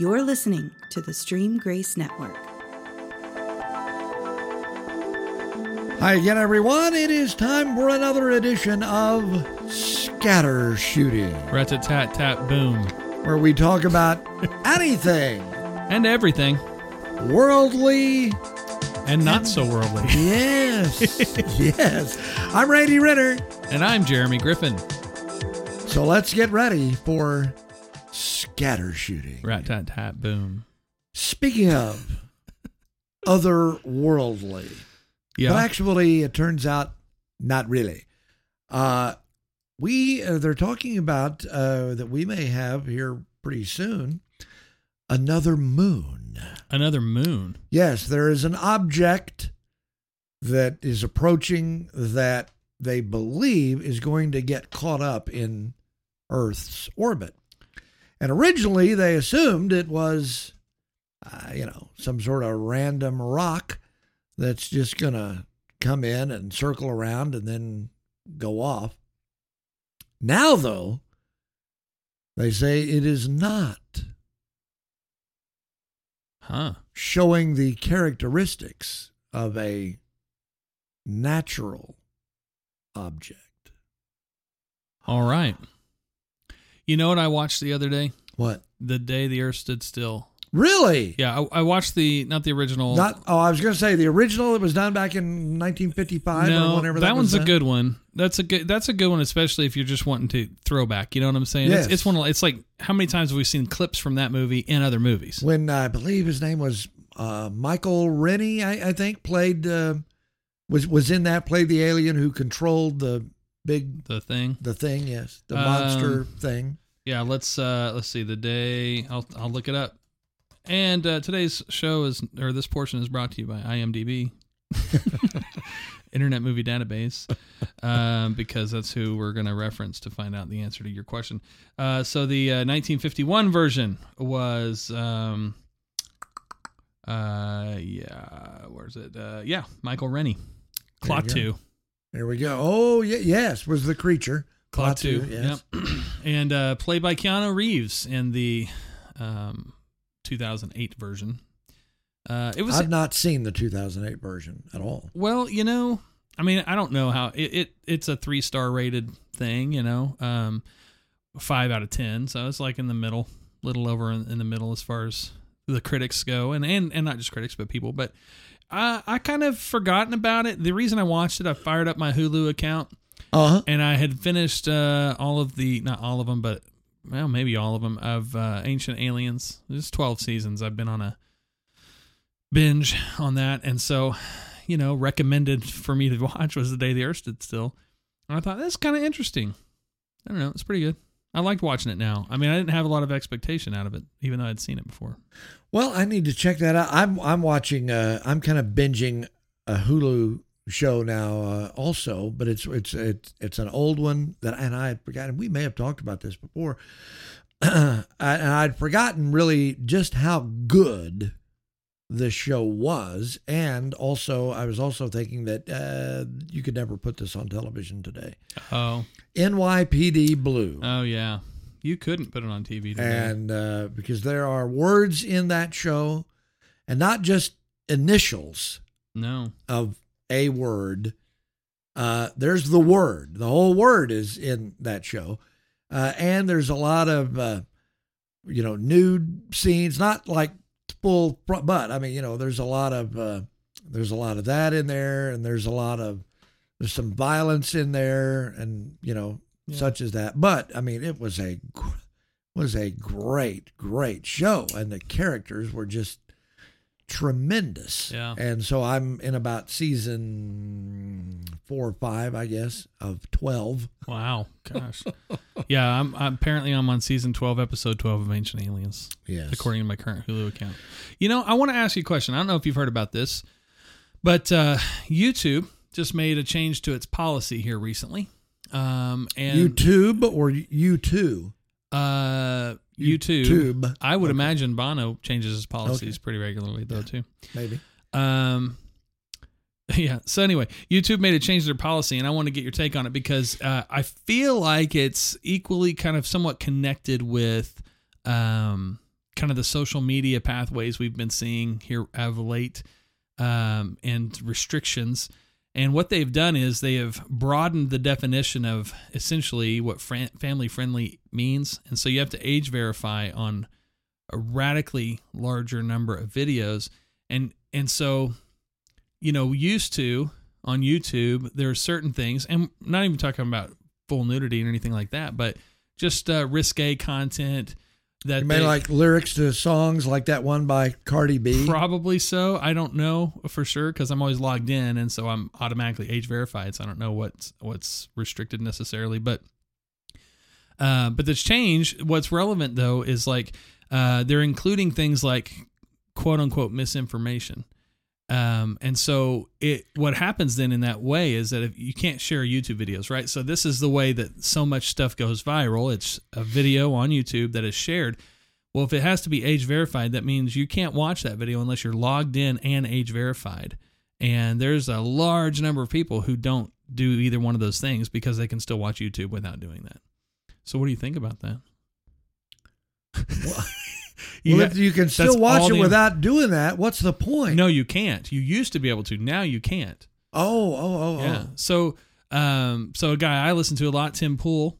You're listening to the Stream Grace Network. Hi again, everyone. It is time for another edition of Scatter Shooting, Rat tat tat tat boom. where we talk about anything And everything. worldly. And not so worldly. Yes, yes. I'm Randy Ritter. And I'm Jeremy Griffin. So let's get ready for Scatter Shooting. Rat tat tat boom. Speaking of otherworldly, Yeah. but actually, it turns out not really. Uh, we uh, they're talking about uh, that we may have here pretty soon another moon. Another moon. Yes, there is an object that is approaching that they believe is going to get caught up in Earth's orbit. And originally they assumed it was, uh, you know, some sort of random rock that's just going to come in and circle around and then go off. Now, though, they say it is not Huh. showing the characteristics of a natural object. All right. You know what I watched the other day? What? The day the earth stood still. Really? Yeah, I, I watched the not the original. Not. Oh, I was going to say the original. It was done back in 1955 or no, whenever that, that, one's a good one. That's a good. That's a good one, especially if you're just wanting to throwback. You know what I'm saying? Yes. It's, it's one. Of, it's like how many times have we seen clips from that movie in other movies? When I believe his name was uh, Michael Rennie, I, I think played uh, was was in that played the alien who controlled the big The thing. the thing. Yes, the Um, monster thing. Yeah, let's uh let's see the day. I'll I'll look it up. And uh, today's show is or this portion is brought to you by IMDb, Internet Movie Database, um, because that's who we're going to reference to find out the answer to your question. Uh, so the uh, 1951 version was, um, uh, yeah, where's it? Uh, yeah, Michael Rennie, Claw There you go. Two. There we go. Oh, yeah, yes, was the creature. Claw Klaatu, 2. yes. Yep. and uh, played by Keanu Reeves in the um, 2008 version. Uh, it was I've not seen the 2008 version at all. well, you know, I mean, I don't know how it, it it's a three star rated thing, you know, um, five out of ten, so it's like in the middle, little over in, in the middle as far as the critics go, and and and not just critics but people, but. I, I kind of forgotten about it. The reason I watched it, I fired up my Hulu account Uh huh. and I had finished uh, all of the not all of them, but well, maybe all of them of uh, Ancient Aliens. There's 12 seasons. I've been on a binge on that, and so you know, recommended for me to watch was the day the Earth stood still. And I thought that's kind of interesting. I don't know, it's pretty good. I liked watching it now. I mean, I didn't have a lot of expectation out of it, even though I'd seen it before. Well, I need to check that out. I'm I'm watching. Uh, I'm kind of binging a Hulu show now, uh, also, but it's it's it's it's an old one that and I had forgotten. We may have talked about this before, I, and I'd forgotten really just how good this show was, and also I was also thinking that uh, you could never put this on television today. Oh, NYPD Blue. oh yeah, you couldn't put it on TV today. and uh, because there are words in that show, and not just initials no, of a word. Uh, there's the word. The whole word is in that show, uh, and there's a lot of uh, you know nude scenes. Not like full front butt. I mean, you know, there's a lot of uh, there's a lot of that in there, and there's a lot of there's some violence in there, and you know, Yeah. such as that. But I mean, it was a was a great, great show, and the characters were just tremendous. Yeah. And so I'm in about season four or five, I guess, of twelve. Wow, gosh, yeah. I'm, I'm apparently I'm on season twelve, episode twelve of Ancient Aliens, Yes. according to my current Hulu account. You know, I want to ask you a question. I don't know if you've heard about this, but uh, YouTube just made a change to its policy here recently. Um, and YouTube or you two? uh, YouTube, YouTube. I would Okay. imagine Bono changes his policies Okay. pretty regularly though too. Maybe. Um, yeah. So anyway, YouTube made a change to their policy, and I want to get your take on it because uh, I feel like it's equally kind of somewhat connected with um, kind of the social media pathways we've been seeing here of late um, and restrictions. And what they've done is they have broadened the definition of essentially what fran- family friendly means. And so you have to age verify on a radically larger number of videos. And and so, you know, used to on YouTube, there are certain things, and not even talking about full nudity or anything like that, but just uh, risque content that You may they- like lyrics to songs like that one by Cardi B. Probably so. I don't know for sure because I'm always logged in, and so I'm automatically age verified. So I don't know what's what's restricted necessarily, but uh, but this change. What's relevant though is like uh, they're including things like quote unquote misinformation. Um, and so it what happens then in that way is that if you can't share YouTube videos, right? So this is the way that so much stuff goes viral. It's a video on YouTube that is shared. Well, if it has to be age verified, that means you can't watch that video unless you're logged in and age verified. And there's a large number of people who don't do either one of those things because they can still watch YouTube without doing that. So what do you think about that? You well, if you can still watch it without doing that, what's the point? no, you can't. You used to be able to. Now you can't. Oh, oh, oh, Yeah. oh. So, um, so a guy I listen to a lot, Tim Pool,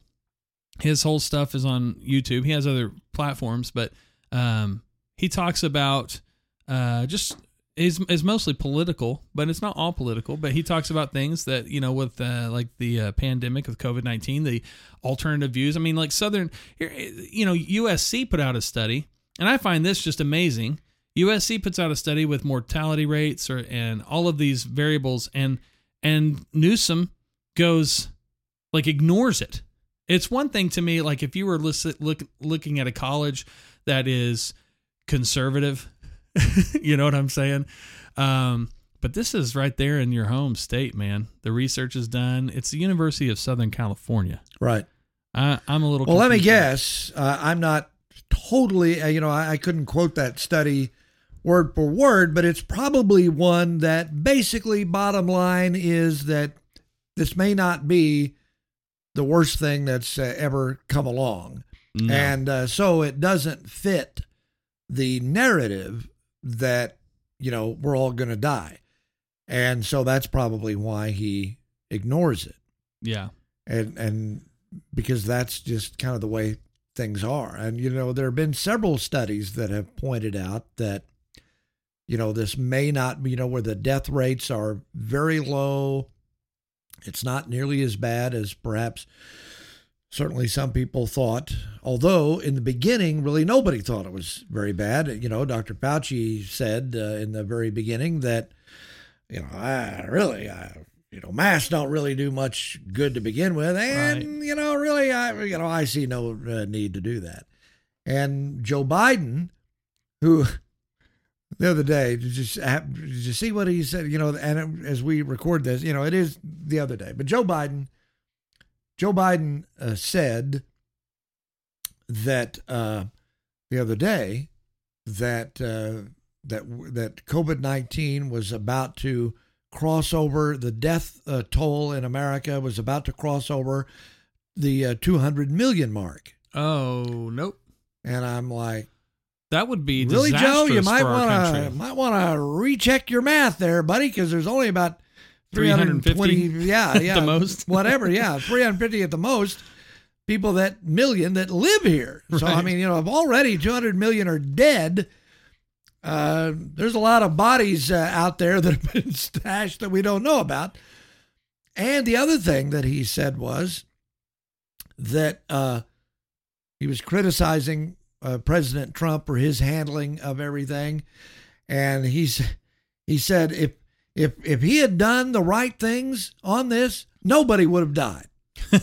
his whole stuff is on YouTube. He has other platforms, but um, he talks about uh, just is is mostly political, but it's not all political. But he talks about things that you know with uh, like the uh, pandemic of COVID nineteen, the alternative views. I mean, like Southern, you know, USC put out a study, and I find this just amazing. USC puts out a study with mortality rates or and all of these variables, and and Newsom goes like ignores it. It's one thing to me, like if you were look, looking at a college that is conservative, you know what I'm saying? Um, but this is right there in your home state, man. The research is done. It's the University of Southern California. Right. I, I'm a little. Well, let me guess. Uh, I'm not totally, uh, you know, I, I couldn't quote that study word for word, but it's probably one that basically, bottom line is that this may not be the worst thing that's uh, ever come along. No. And uh, so it doesn't fit the narrative that, you know, we're all going to die. And so that's probably why he ignores it yeah, and and because that's just kind of the way things are. And you know there have been several studies that have pointed out that you know this may not you know where the death rates are very low it's not nearly as bad as perhaps certainly some people thought although in the beginning really nobody thought it was very bad. You know dr fauci said uh, in the very beginning that you know i really? I, you know masks don't really do much good to begin with. And you know really i you know i see no uh, need to do that. And joe biden who the other day did you, did you see what he said? You know and as we record this you know it is the other day. But joe biden joe biden uh, said that uh, the other day that uh, that that COVID nineteen was about to cross over the death uh, toll in America was about to cross over the uh, two hundred million mark, Oh nope. and I'm like, That would be really, Joe? You might want to might want to recheck your math there, buddy, because there's only about 320 350 yeah yeah the most. whatever yeah 350 at the most people that million that live here so i mean you know if already 200 million are dead uh, there's a lot of bodies uh, out there that have been stashed that we don't know about and the other thing that he said was that uh, he was criticizing uh, president trump for his handling of everything and he's he said if if if he had done the right things on this, nobody would have died.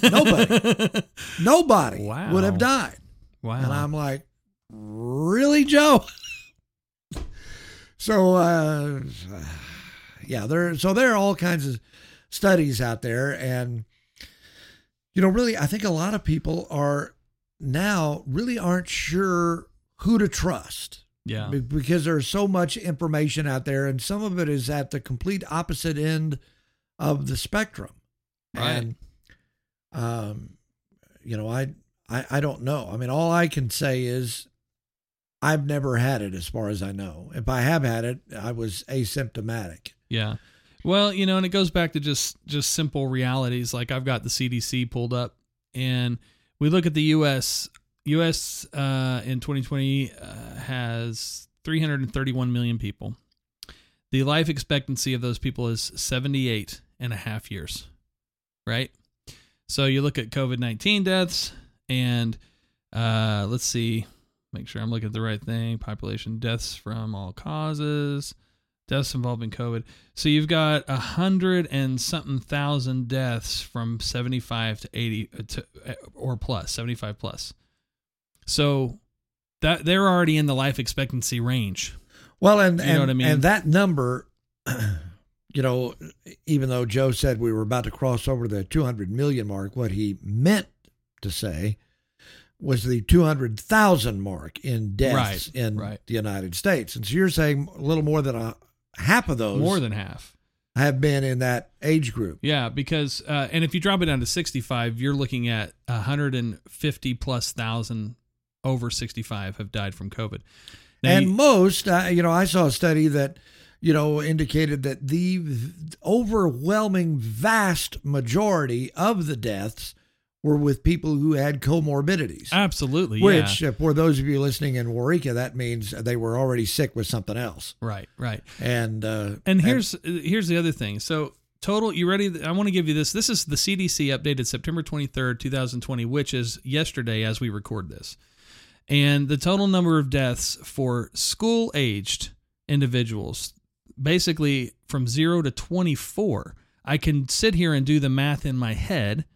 Nobody, nobody Wow. would have died. wow. And I'm like, really, Joe? So, uh, yeah, there. So there are all kinds of studies out there, and you know, really, I think a lot of people are now really aren't sure who to trust. yeah. Because there's so much information out there and some of it is at the complete opposite end of the spectrum Right. and um you know I, I i don't know i mean all i can say is I've never had it, as far as I know. If I have had it, I was asymptomatic. Yeah. Well, you know, and it goes back to just just simple realities. Like I've got the CDC pulled up, and we look at the U.S. U.S. Uh, in 2020 uh, has 331 million people. The life expectancy of those people is 78 and a half years, right? So you look at COVID 19 deaths, and uh, let's see, make sure I'm looking at the right thing. Population deaths from all causes, deaths involving COVID. So you've got a hundred and something thousand deaths from 75 to 80 uh, to, uh, or plus, 75 plus. So that they're already in the life expectancy range. Well, and You know and, what I mean? and that number, you know, even though Joe said we were about to cross over the 200 million mark, what he meant to say was the 200,000 mark in deaths Right, in right. the United States. And so you're saying a little more than a half of those More than half. have been in that age group. Yeah, because uh, and if you drop it down to 65, you're looking at 150 plus thousand over 65 have died from COVID. Now and you- most, uh, you know, I saw a study that, you know, indicated that the overwhelming vast majority of the deaths were with people who had comorbidities. absolutely, Which, yeah. uh, for those of you listening in Waurika, that means they were already sick with something else. right, right. And uh, And here's here's the other thing. So total, you ready? I want to give you this. This is the CDC updated September 23rd, 2020, which is yesterday as we record this. And the total number of deaths for school aged individuals, basically from zero to 24. I can sit here and do the math in my head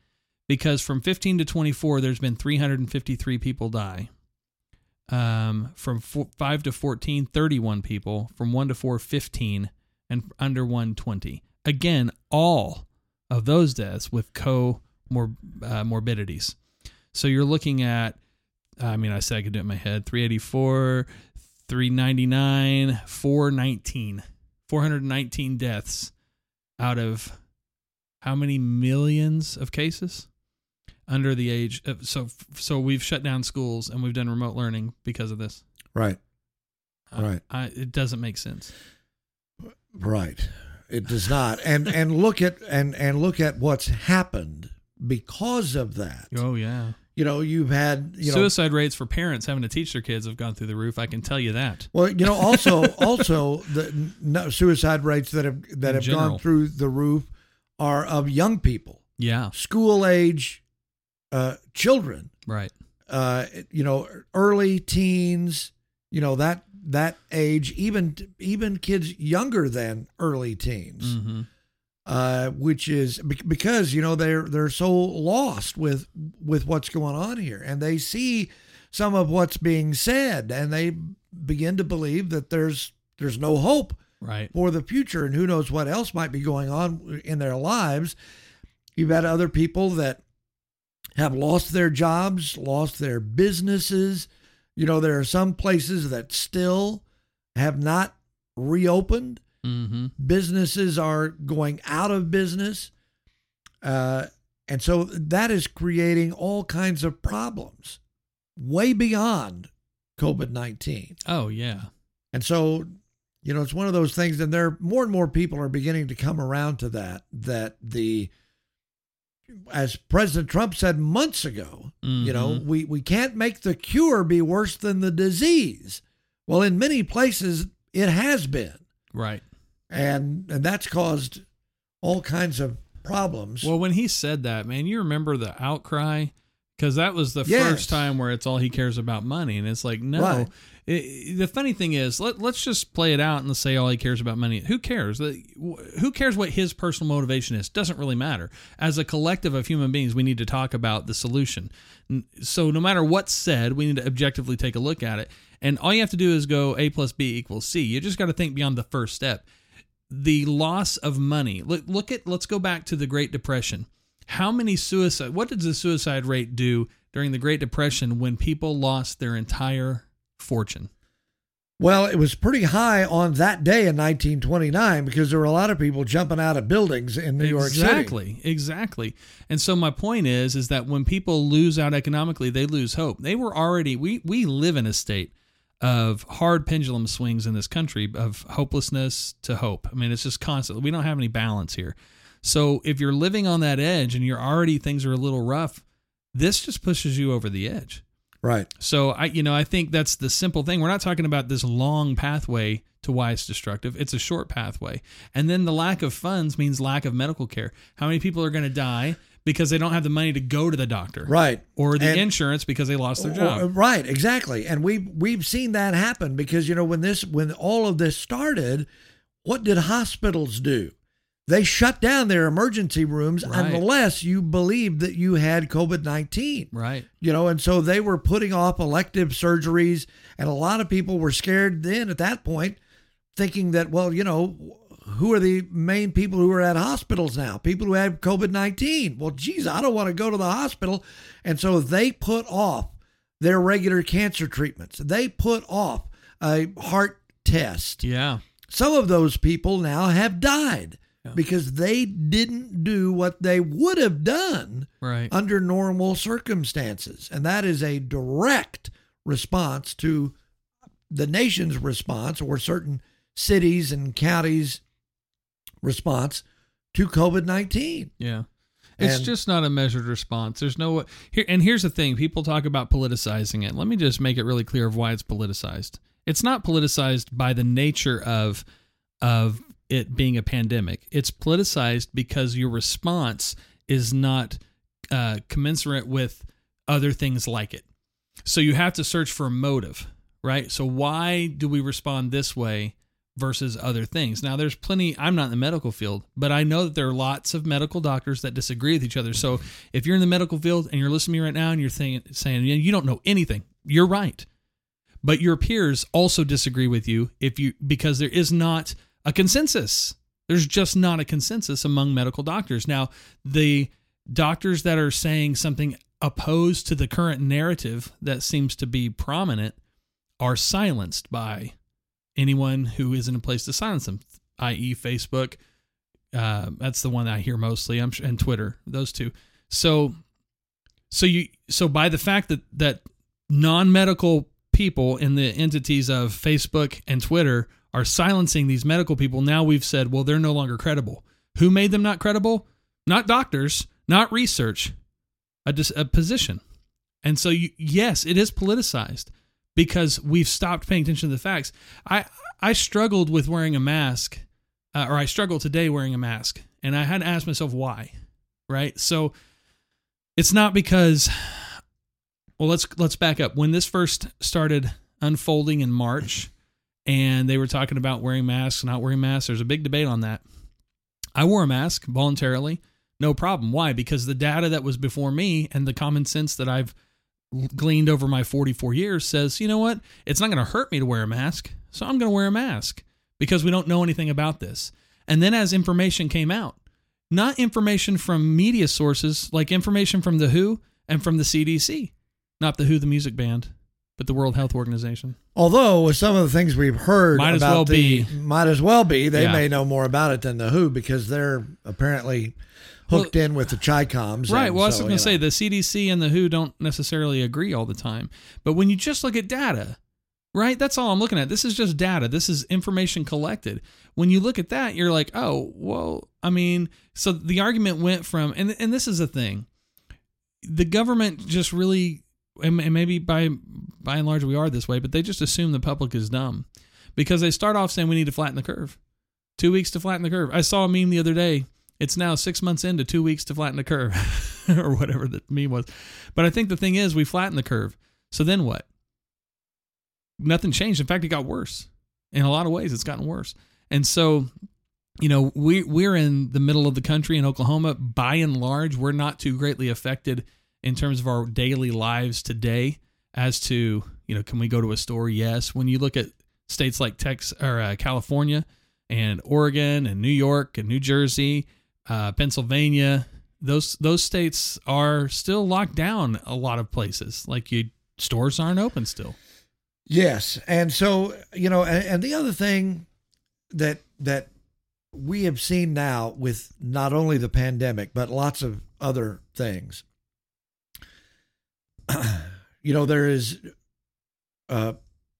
because from 15 to 24, there's been 353 people die. Um, from four, 5 to 14, 31 people. From 1 to 4, 15. And under 120. Again, all of those deaths with co uh, morbidities. So you're looking at, I mean, I said I could do it in my head 384, 399, 419. 419 deaths out of how many millions of cases under the age of, so so we've shut down schools and we've done remote learning because of this. Right, Uh, Right. I, it doesn't make sense. Right, it does not. and and look at and and look at what's happened because of that. oh yeah. You know, you've had you know suicide rates for parents having to teach their kids have gone through the roof. I can tell you that. Well, you know, also also the no, suicide rates that have that In have general. gone through the roof are of young people, yeah. School age uh, children. right Uh, you know, early teens. You know that that age, even even kids younger than early teens, hmm uh, which is because you know they're they're so lost with with what's going on here, and they see some of what's being said, and they begin to believe that there's there's no hope right for the future, and who knows what else might be going on in their lives. You've had other people that have lost their jobs, lost their businesses. You know, there are some places that still have not reopened hmm businesses are going out of business. Uh, and so that is creating all kinds of problems way beyond COVID 19. oh yeah And so, you know, it's one of those things, and there more and more people are beginning to come around to that, that the, as President Trump said months ago, you know, Mhm. we, we can't make the cure be worse than the disease. Well, in many places, it has been right and and that's caused all kinds of problems. Well, when he said that, man, you remember the outcry because that was the Yes. first time where it's all he cares about money, and it's like no. Right. It- the funny thing is, let let's just play it out and say all he cares about money. Who cares? Who cares what his personal motivation is? Doesn't really matter. As a collective of human beings, we need to talk about the solution. So no matter what's said, we need to objectively take a look at it. And all you have to do is go A plus B equals C. You just got to think beyond the first step the loss of money. Look, look at let's go back to the Great Depression. How many suicide? What did the suicide rate do during the Great Depression when people lost their entire fortune? well, it was pretty high on that day in 1929 because there were a lot of people jumping out of buildings in New York City. exactly, exactly. And so my point is, is that when people lose out economically, they lose hope. They were already we we live in a state of hard pendulum swings in this country of hopelessness to hope. I mean, it's just constantly, we don't have any balance here. So if you're living on that edge and you're already, things are a little rough, this just pushes you over the edge. Right. So I, you know, I think that's the simple thing. We're not talking about this long pathway to why it's destructive. It's a short pathway. And then the lack of funds means lack of medical care. How many people are going to die because they don't have the money to go to the doctor? Right. Or the And- insurance because they lost their job. Right, exactly. And we we've seen that happen because you know when this when all of this started, what did hospitals do? They shut down their emergency rooms Right. unless you believed that you had COVID nineteen. Right. You know, and so they were putting off elective surgeries, and a lot of people were scared then at that point, thinking that, well, you know, who are the main people who are at hospitals now? People who have COVID 19. Well, geez, I don't want to go to the hospital. And so they put off their regular cancer treatments, they put off a heart test. Yeah. Some of those people now have died Yeah. because they didn't do what they would have done Right. under normal circumstances. And that is a direct response to the nation's response or certain cities and counties' response to COVID 19. Yeah. It's And- just not a measured response. There's no here and here's the thing, people talk about politicizing it. Let me just make it really clear of why it's politicized. It's not politicized by the nature of of it being a pandemic. It's politicized because your response is not uh, commensurate with other things like it. So you have to search for a motive, right? So why do we respond this way versus other things? Now, there's plenty. I'm not in the medical field, but I know that there are lots of medical doctors that disagree with each other. So if you're in the medical field and you're listening to me right now and you're saying, saying "Yeah, you don't know anything, you're right. But your peers also disagree with you if you because there is not a consensus. There's just not a consensus among medical doctors. Now, the doctors that are saying something opposed to the current narrative that seems to be prominent are silenced by anyone who is in a place to silence them, i.e., Facebook. Uh, that's the one I hear mostly. I'm sure, and Twitter. Those two. So, so you so by the fact that that non-medical people in the entities of Facebook and Twitter are silencing these medical people, now we've said, well, they're no longer credible. Who made them not credible? Not doctors, not research, a, dis- a position. And so, you, yes, it is politicized because we've stopped paying attention to the facts. I I struggled with wearing a mask, uh, or I struggle today wearing a mask, and I had to ask myself why. Right, so it's not because. Well, let's let's back up. When this first started unfolding in March, and they were talking about wearing masks, not wearing masks. There's a big debate on that. I wore a mask voluntarily, no problem. Why? Because the data that was before me and the common sense that I've gleaned over my 44 years says, you know what? It's not going to hurt me to wear a mask, so I'm going to wear a mask because we don't know anything about this. And then as information came out, not information from media sources like information from the WHO and from the CDC, not the WHO, the music band, but the World Health Organization. Although with some of the things we've heard Might as well the, be. might as well be they Yeah. may know more about it than the Who because they're apparently hooked in with the Chicoms. Right. Well, I was going to say the CDC and the WHO don't necessarily agree all the time. But when you just look at data, right? That's all I'm looking at. This is just data. This is information collected. When you look at that, you're like, oh, well, I mean, so the argument went from, and and this is the thing, the government just really, and and maybe by by and large we are this way, but they just assume the public is dumb because they start off saying we need to flatten the curve. Two weeks to flatten the curve. I saw a meme the other day. It's now six months into two weeks to flatten the curve, or whatever the meme was. But I think the thing is, we flattened the curve. So then what? Nothing changed. In fact, it got worse. In a lot of ways, it's gotten worse. And so, you know, we we're in the middle of the country in Oklahoma. By and large, we're not too greatly affected in terms of our daily lives today. As to you know, can we go to a store? Yes. When you look at states like Texas or uh, California and Oregon and New York and New Jersey, uh, Pennsylvania, those those states are still locked down. A lot of places, like you, stores aren't open still. Yes, and so you know, and, and the other thing that that we have seen now with not only the pandemic but lots of other things. you know, there is uh,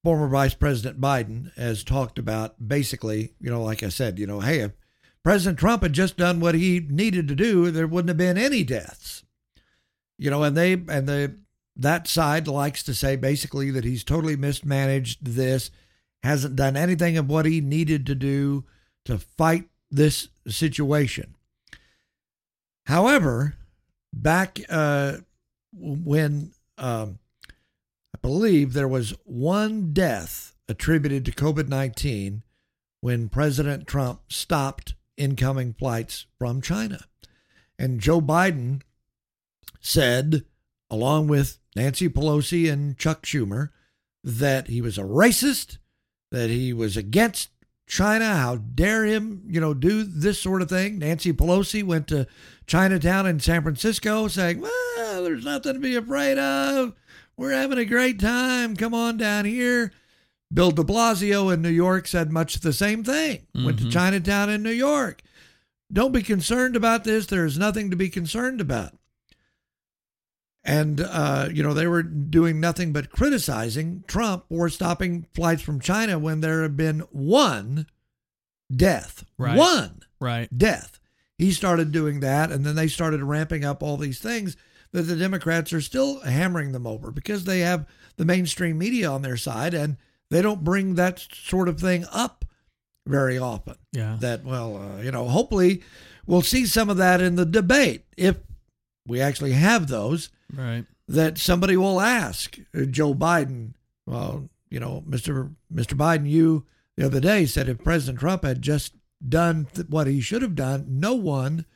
former Vice President Biden has talked about basically, you know, like I said, you know, hey, if President Trump had just done what he needed to do, there wouldn't have been any deaths. You know, and they and the that side likes to say basically that he's totally mismanaged this, hasn't done anything of what he needed to do to fight this situation. However, back uh, when um, I believe there was one death attributed to COVID 19 when President Trump stopped incoming flights from China. And Joe Biden said, along with Nancy Pelosi and Chuck Schumer, that he was a racist, that he was against China. How dare him, you know, do this sort of thing? Nancy Pelosi went to Chinatown in San Francisco saying, well, there's nothing to be afraid of. We're having a great time. Come on down here. Bill de Blasio in New York said much the same thing. Mm-hmm. Went to mm-hmm. Chinatown in New York. Don't be concerned about this. There's nothing to be concerned about. And, uh, you know, they were doing nothing but criticizing Trump for stopping flights from China when there had been one death. Right. One right. death. He started doing that, and then they started ramping up all these things that the Democrats are still hammering them over because they have the mainstream media on their side and they don't bring that sort of thing up very often. Yeah. That, well, uh, you know, hopefully we'll see some of that in the debate if we actually have those right that somebody will ask uh, Joe Biden well you know Mr. Mr. Biden you the other day said if President Trump had just done th- what he should have done no one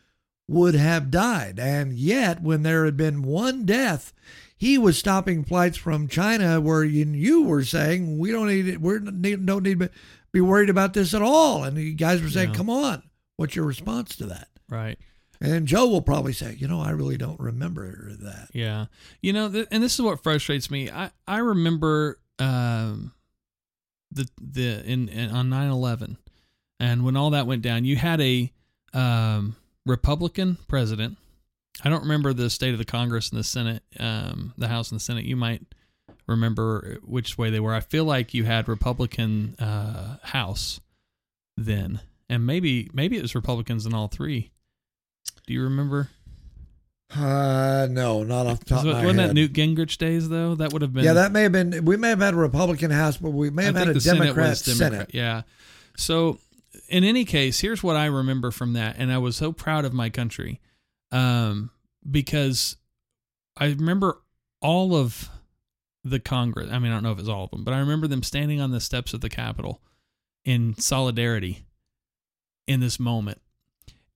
would have died and yet when there had been one death he was stopping flights from China where you, you were saying we don't need it we don't need to be worried about this at all and the guys were saying yeah. come on what's your response to that right and Joe will probably say, you know, I really don't remember that. Yeah. You know, th- and this is what frustrates me. I, I remember um, the the in, in on 9/11 and when all that went down, you had a um, Republican president. I don't remember the state of the Congress and the Senate, um, the House and the Senate. You might remember which way they were. I feel like you had Republican uh, House then, and maybe maybe it was Republicans in all three. Do you remember? Uh, no, not off the top of my Wasn't head. that Newt Gingrich days though? That would have been. Yeah, that may have been. We may have had a Republican House, but we may have had a Democrat Senate, Senate. Yeah. So, in any case, here's what I remember from that, and I was so proud of my country, um, because I remember all of the Congress. I mean, I don't know if it's all of them, but I remember them standing on the steps of the Capitol in solidarity in this moment,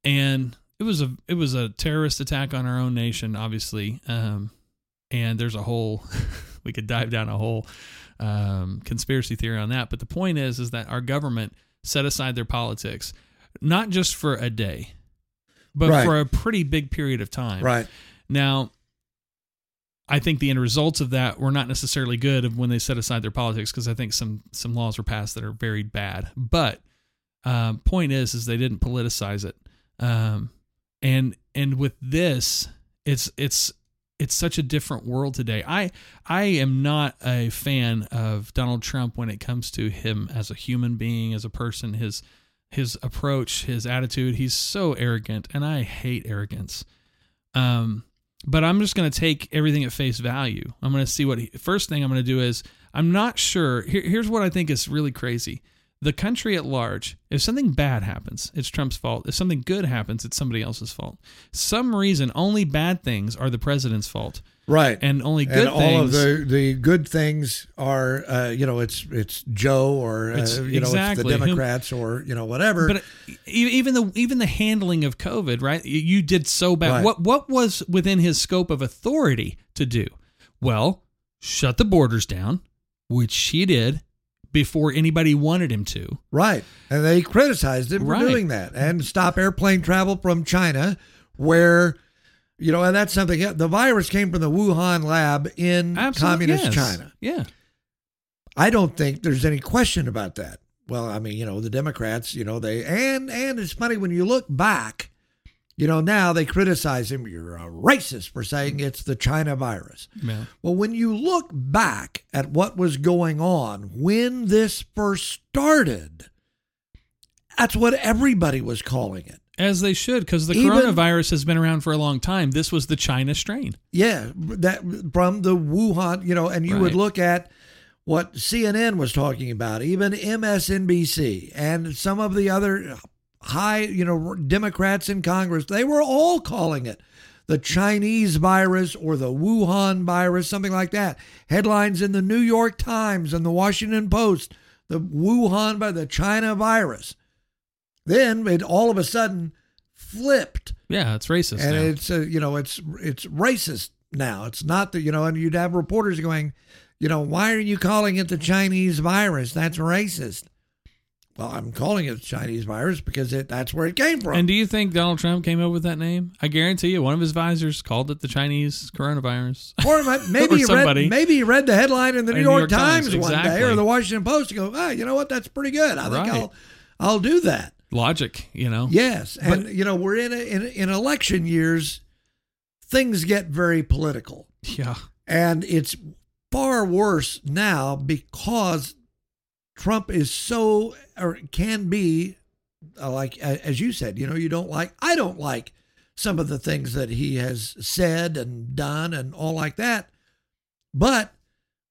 and it was a it was a terrorist attack on our own nation, obviously. Um, and there's a whole we could dive down a whole um, conspiracy theory on that. But the point is, is that our government set aside their politics, not just for a day, but right. for a pretty big period of time. Right now. I think the end results of that were not necessarily good of when they set aside their politics because I think some some laws were passed that are very bad. But um, point is, is they didn't politicize it. Um, and and with this it's it's it's such a different world today. I I am not a fan of Donald Trump when it comes to him as a human being, as a person, his his approach, his attitude. He's so arrogant and I hate arrogance. Um but I'm just going to take everything at face value. I'm going to see what he, first thing I'm going to do is I'm not sure. Here, here's what I think is really crazy the country at large, if something bad happens, it's Trump's fault. If something good happens, it's somebody else's fault. Some reason only bad things are the president's fault. Right. And only good and all things, of the, the good things are uh, you know it's it's Joe or uh, you know it's the Democrats or you know whatever. But even the even the handling of COVID, right? You did so bad. Right. What what was within his scope of authority to do? Well, shut the borders down, which he did before anybody wanted him to. Right. And they criticized him for right. doing that and stop airplane travel from China, where, you know, and that's something, the virus came from the Wuhan lab in Absolutely, communist yes. China. Yeah. I don't think there's any question about that. Well, I mean, you know, the Democrats, you know, they, and, and it's funny when you look back, You know, now they criticize him. You're a racist for saying it's the China virus. Yeah. Well, when you look back at what was going on when this first started, that's what everybody was calling it. As they should, because the Even- coronavirus has been around for a long time. This was the China strain. Yeah, that from the Wuhan, you know, and you would look at what CNN was talking about, even MSNBC and some of the other high, you know, Democrats in Congress, they were all calling it the Chinese virus or the Wuhan virus, something like that. Headlines in the New York Times and the Washington Post, the Wuhan by the China virus. Then it all of a sudden flipped Yeah, it's racist. and now. it's uh, you know it's it's racist now. It's not that you know, and you'd have reporters going, you know, why are you calling it the Chinese virus? That's racist. Well, I'm calling it the Chinese virus because it that's where it came from. And do you think Donald Trump came up with that name? I guarantee you, one of his advisors called it the Chinese coronavirus. or maybe or he somebody. read maybe he read the headline in the New In New York, York Times, Times, one day or the Washington Post and go, ah, you know what? That's pretty good. I think Right. I'll I'll do that. Logic, you know. Yes, and you know we're in a, in in election years. Things get very political. Yeah. And it's far worse now because Trump is so, or can be, uh, like, as you said, you know, you don't like, I don't like some of the things that he has said and done and all like that. But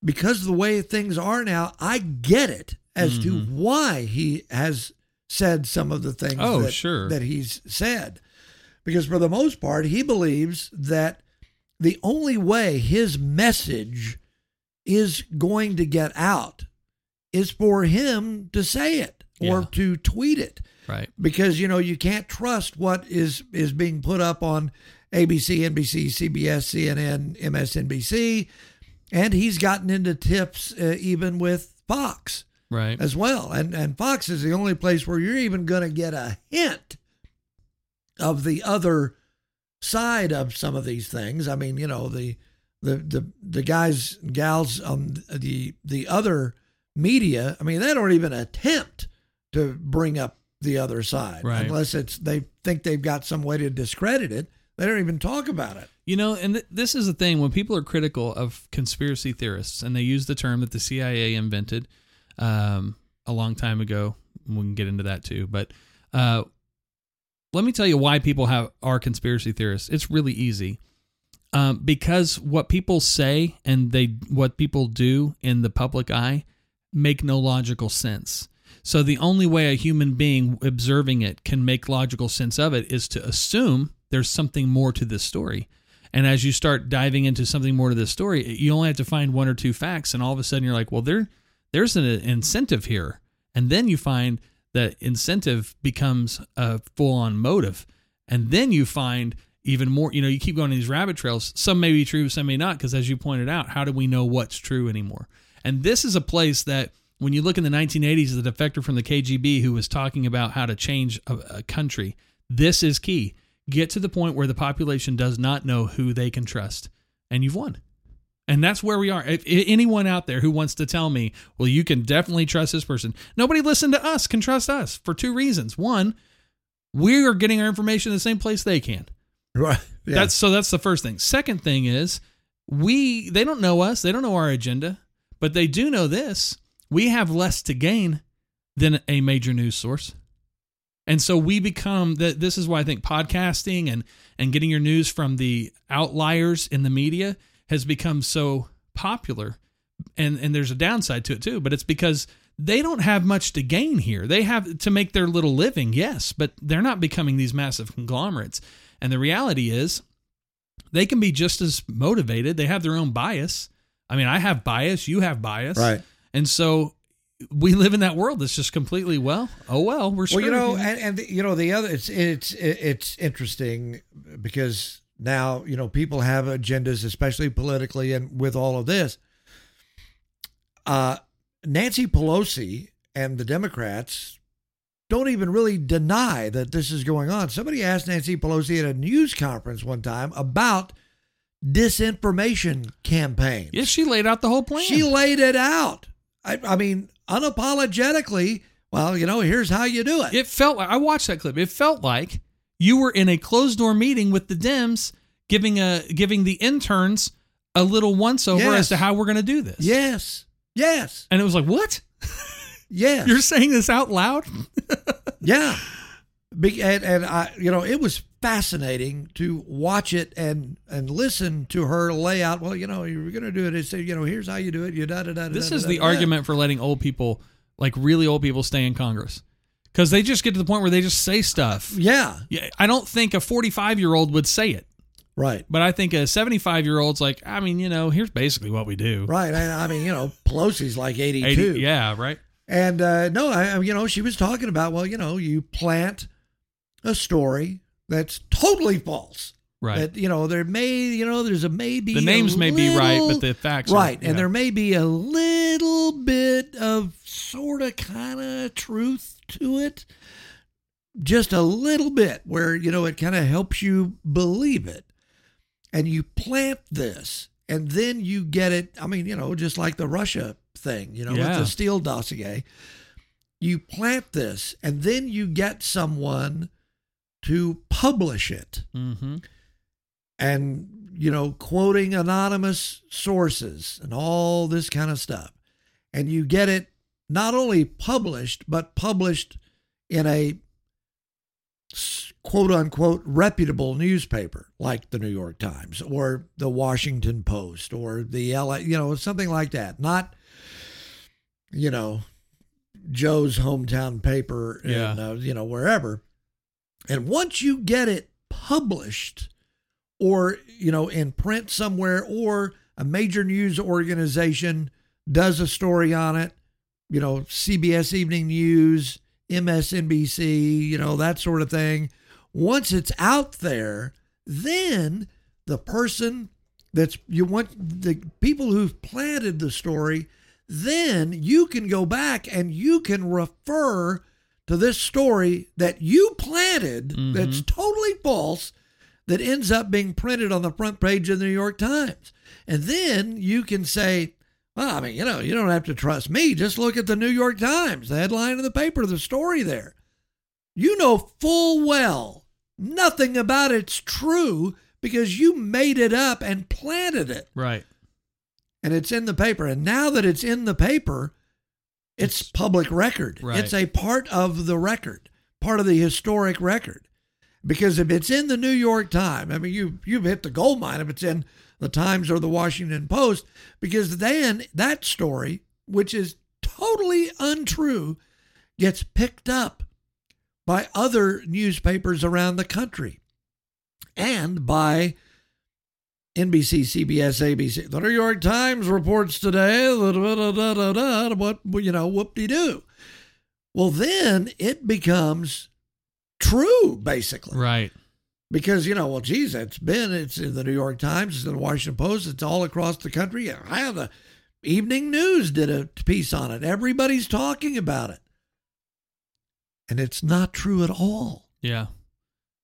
because of the way things are now, I get it as to Mhm. why he has said some of the things Oh, that, sure. that he's said. Because for the most part, he believes that the only way his message is going to get out is for him to say it or Yeah. to tweet it Right. because you know you can't trust what is is being put up on ABC, NBC, CBS, CNN, MSNBC, and he's gotten into tips uh, even with Fox Right. as well. And and Fox is the only place where you're even going to get a hint of the other side of some of these things. I mean, you know, the the the the guys gals on the the other media, I mean, they don't even attempt to bring up the other side Right. unless it's they think they've got some way to discredit it. They don't even talk about it. You know, and th- this is the thing when people are critical of conspiracy theorists and they use the term that the CIA invented um, a long time ago. We can get into that too, but uh, let me tell you why people have are conspiracy theorists. It's really easy. Um, because what people say and they what people do in the public eye make no logical sense. So the only way a human being observing it can make logical sense of it is to assume there's something more to this story. And as you start diving into something more to this story, you only have to find one or two facts, and all of a sudden you're like, well, there, there's an incentive here, and then you find that incentive becomes a full-on motive, and then you find even more. You know, you keep going in these rabbit trails. Some may be true, some may not, because as you pointed out, how do we know what's true anymore? And this is a place that when you look in the 1980s, the defector from the KGB who was talking about how to change a, a country, this is key. Get to the point where the population does not know who they can trust, and you've won. And that's where we are. If, anyone out there who wants to tell me, well, you can definitely trust this person, nobody listen to us can trust us for two reasons. One, we are getting our information in the same place they can. Right. That's so that's the first thing. Second thing is we they don't know us, they don't know our agenda, but they do know this. We have less to gain than a major news source. And so we become that this is why I think podcasting and and getting your news from the outliers in the media has become so popular. And and there's a downside to it too, but it's because they don't have much to gain here. They have to make their little living, yes, but they're not becoming these massive conglomerates. And the reality is they can be just as motivated. They have their own bias. I mean, I have bias, you have bias. Right. And so we live in that world that's just completely well, oh well, we're Well, you know, and, and the- you know the other it's it's it's interesting because now you know people have agendas, especially politically, and with all of this, uh, Nancy Pelosi and the Democrats don't even really deny that this is going on. Somebody asked Nancy Pelosi at a news conference one time about disinformation campaign. yeah, she laid out the whole plan. She laid it out. I, I mean, unapologetically. Well, you know, here's how you do it. it felt like I watched that clip. It felt like You were in a closed door meeting with the Dems, giving a giving the interns a little once over Yes. as to how we're going to do this. Yes. Yes. and it was like, what? Yes. You're saying this out loud? Yeah. Be- and, and I, you know, it was fascinating to watch it and and listen to her lay out. Well, you know, you're going to do it. It's you know, here's how you do it. You da da da. This da, is da, the da. argument for letting old people, like really old people, stay in Congress. Because they just get to the point where they just say stuff. Yeah. Yeah, I don't think a 45 year old would say it, Right. but I think a 75 year old's like, I mean, you know, here's basically what we do. Right. And I mean, you know, Pelosi's like 82. 80 yeah, right. And uh, no, I, I- you know, she was talking about, well, you know, you plant a story that's totally false. Right. That you know, there may, you know, there's a maybe the names may be right, but the facts right, yeah. and there may be a little bit of sort of kind of truth to it, just a little bit, where you know it kind of helps you believe it, and you plant this, and then you get it. I mean, you know, just like the Russia thing, you know, with the Steele dossier, you plant this, and then you get someone to publish it Mm-hmm. and you know quoting anonymous sources and all this kind of stuff and you get it not only published but published in a quote unquote reputable newspaper like the New York Times or the Washington Post or the LA you know something like that not you know Joe's hometown paper Yeah. and uh, you know wherever and once you get it published or you know in print somewhere or a major news organization does a story on it you know CBS Evening News MSNBC you know that sort of thing once it's out there then the person that's you want the people who've planted the story then you can go back and you can refer to this story that you planted Mhm. that's totally false that ends up being printed on the front page of the New York Times. And then you can say, well, I mean, you know, you don't have to trust me. Just look at the New York Times, the headline of the paper, the story there. You know full well nothing about it's true because you made it up and planted it Right. and it's in the paper. And now that it's in the paper, it's, public record. Right. It's a part of the record, part of the historic record. Because if it's in the New York Times, I mean, you you've hit the gold mine if it's in the Times or the Washington Post, because then that story, which is totally untrue, gets picked up by other newspapers around the country and by NBC, CBS, ABC. The New York Times reports today that what you know, whoop de doo. Well, then it becomes true, basically, Right. because you know, well, geez, it's been it's in the New York Times, it's in the Washington Post, it's all across the country. I have ah, the Evening News did a piece on it. Everybody's talking about it, and it's not true at all. Yeah.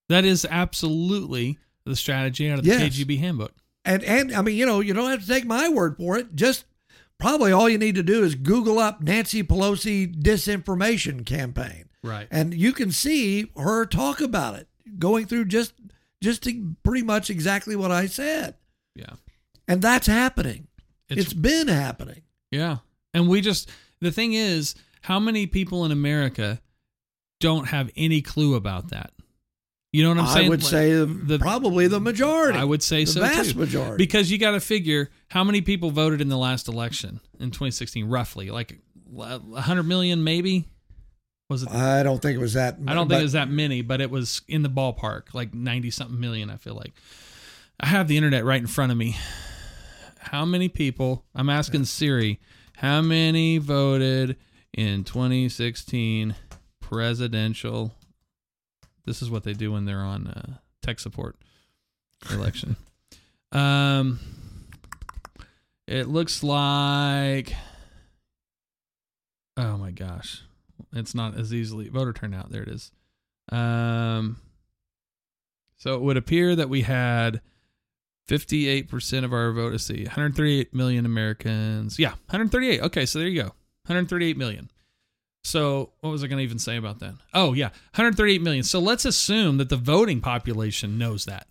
That is absolutely the strategy out of the Yes. KGB handbook. And and I mean, you know, you don't have to take my word for it. Just probably all you need to do is Google up Nancy Pelosi disinformation campaign, Right. and you can see her talk about it, going through just just pretty much exactly what I said, Yeah. and that's happening. It's, it's been happening. yeah. And we just the thing is, how many people in America don't have any clue about that? You know what I'm saying? I would Like, say the- probably the majority. I would say so the so vast too. majority. Because you got to figure how many people voted in the last election in 2016, roughly, like 100 million, maybe. Was it? I don't think it was that. I don't but- think it was that many, but it was in the ballpark, like 90 something million, I feel like. I have the internet right in front of me. How many people, I'm asking Siri, how many voted in 2016 presidential? This is what they do when they're on uh, tech support election. um, it looks like. Oh my gosh, it's not as easily voter turnout. There it is. Um, so it would appear that we had 58% of our vote. See, 138 million Americans. Yeah, 138. Okay, so there you go. 138 million. So what was I going to even say about that? Oh yeah, 138 million. So let's assume that the voting population knows that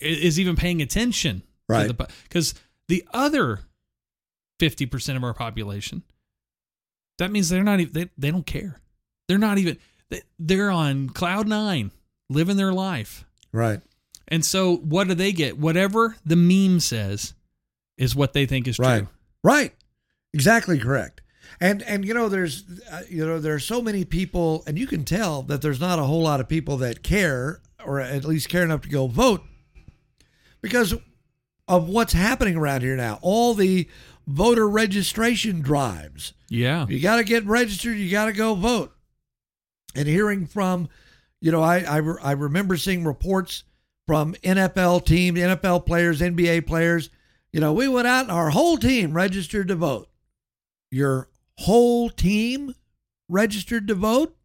is even paying attention, Right. Because the other 50 percent of our population, that means they're not even they, they don't care. They're not even they, they're on cloud nine, living their life. Right. And so what do they get? Whatever the meme says is what they think is Right. true. Right. Exactly correct. And and you know there's uh, you know there are so many people and you can tell that there's not a whole lot of people that care or at least care enough to go vote because of what's happening around here now. All the voter registration drives. Yeah. You got to get registered. You got to go vote. And hearing from, you know, I, I I remember seeing reports from NFL teams, NFL players, NBA players. You know, we went out and our whole team registered to vote. Your whole team registered to vote.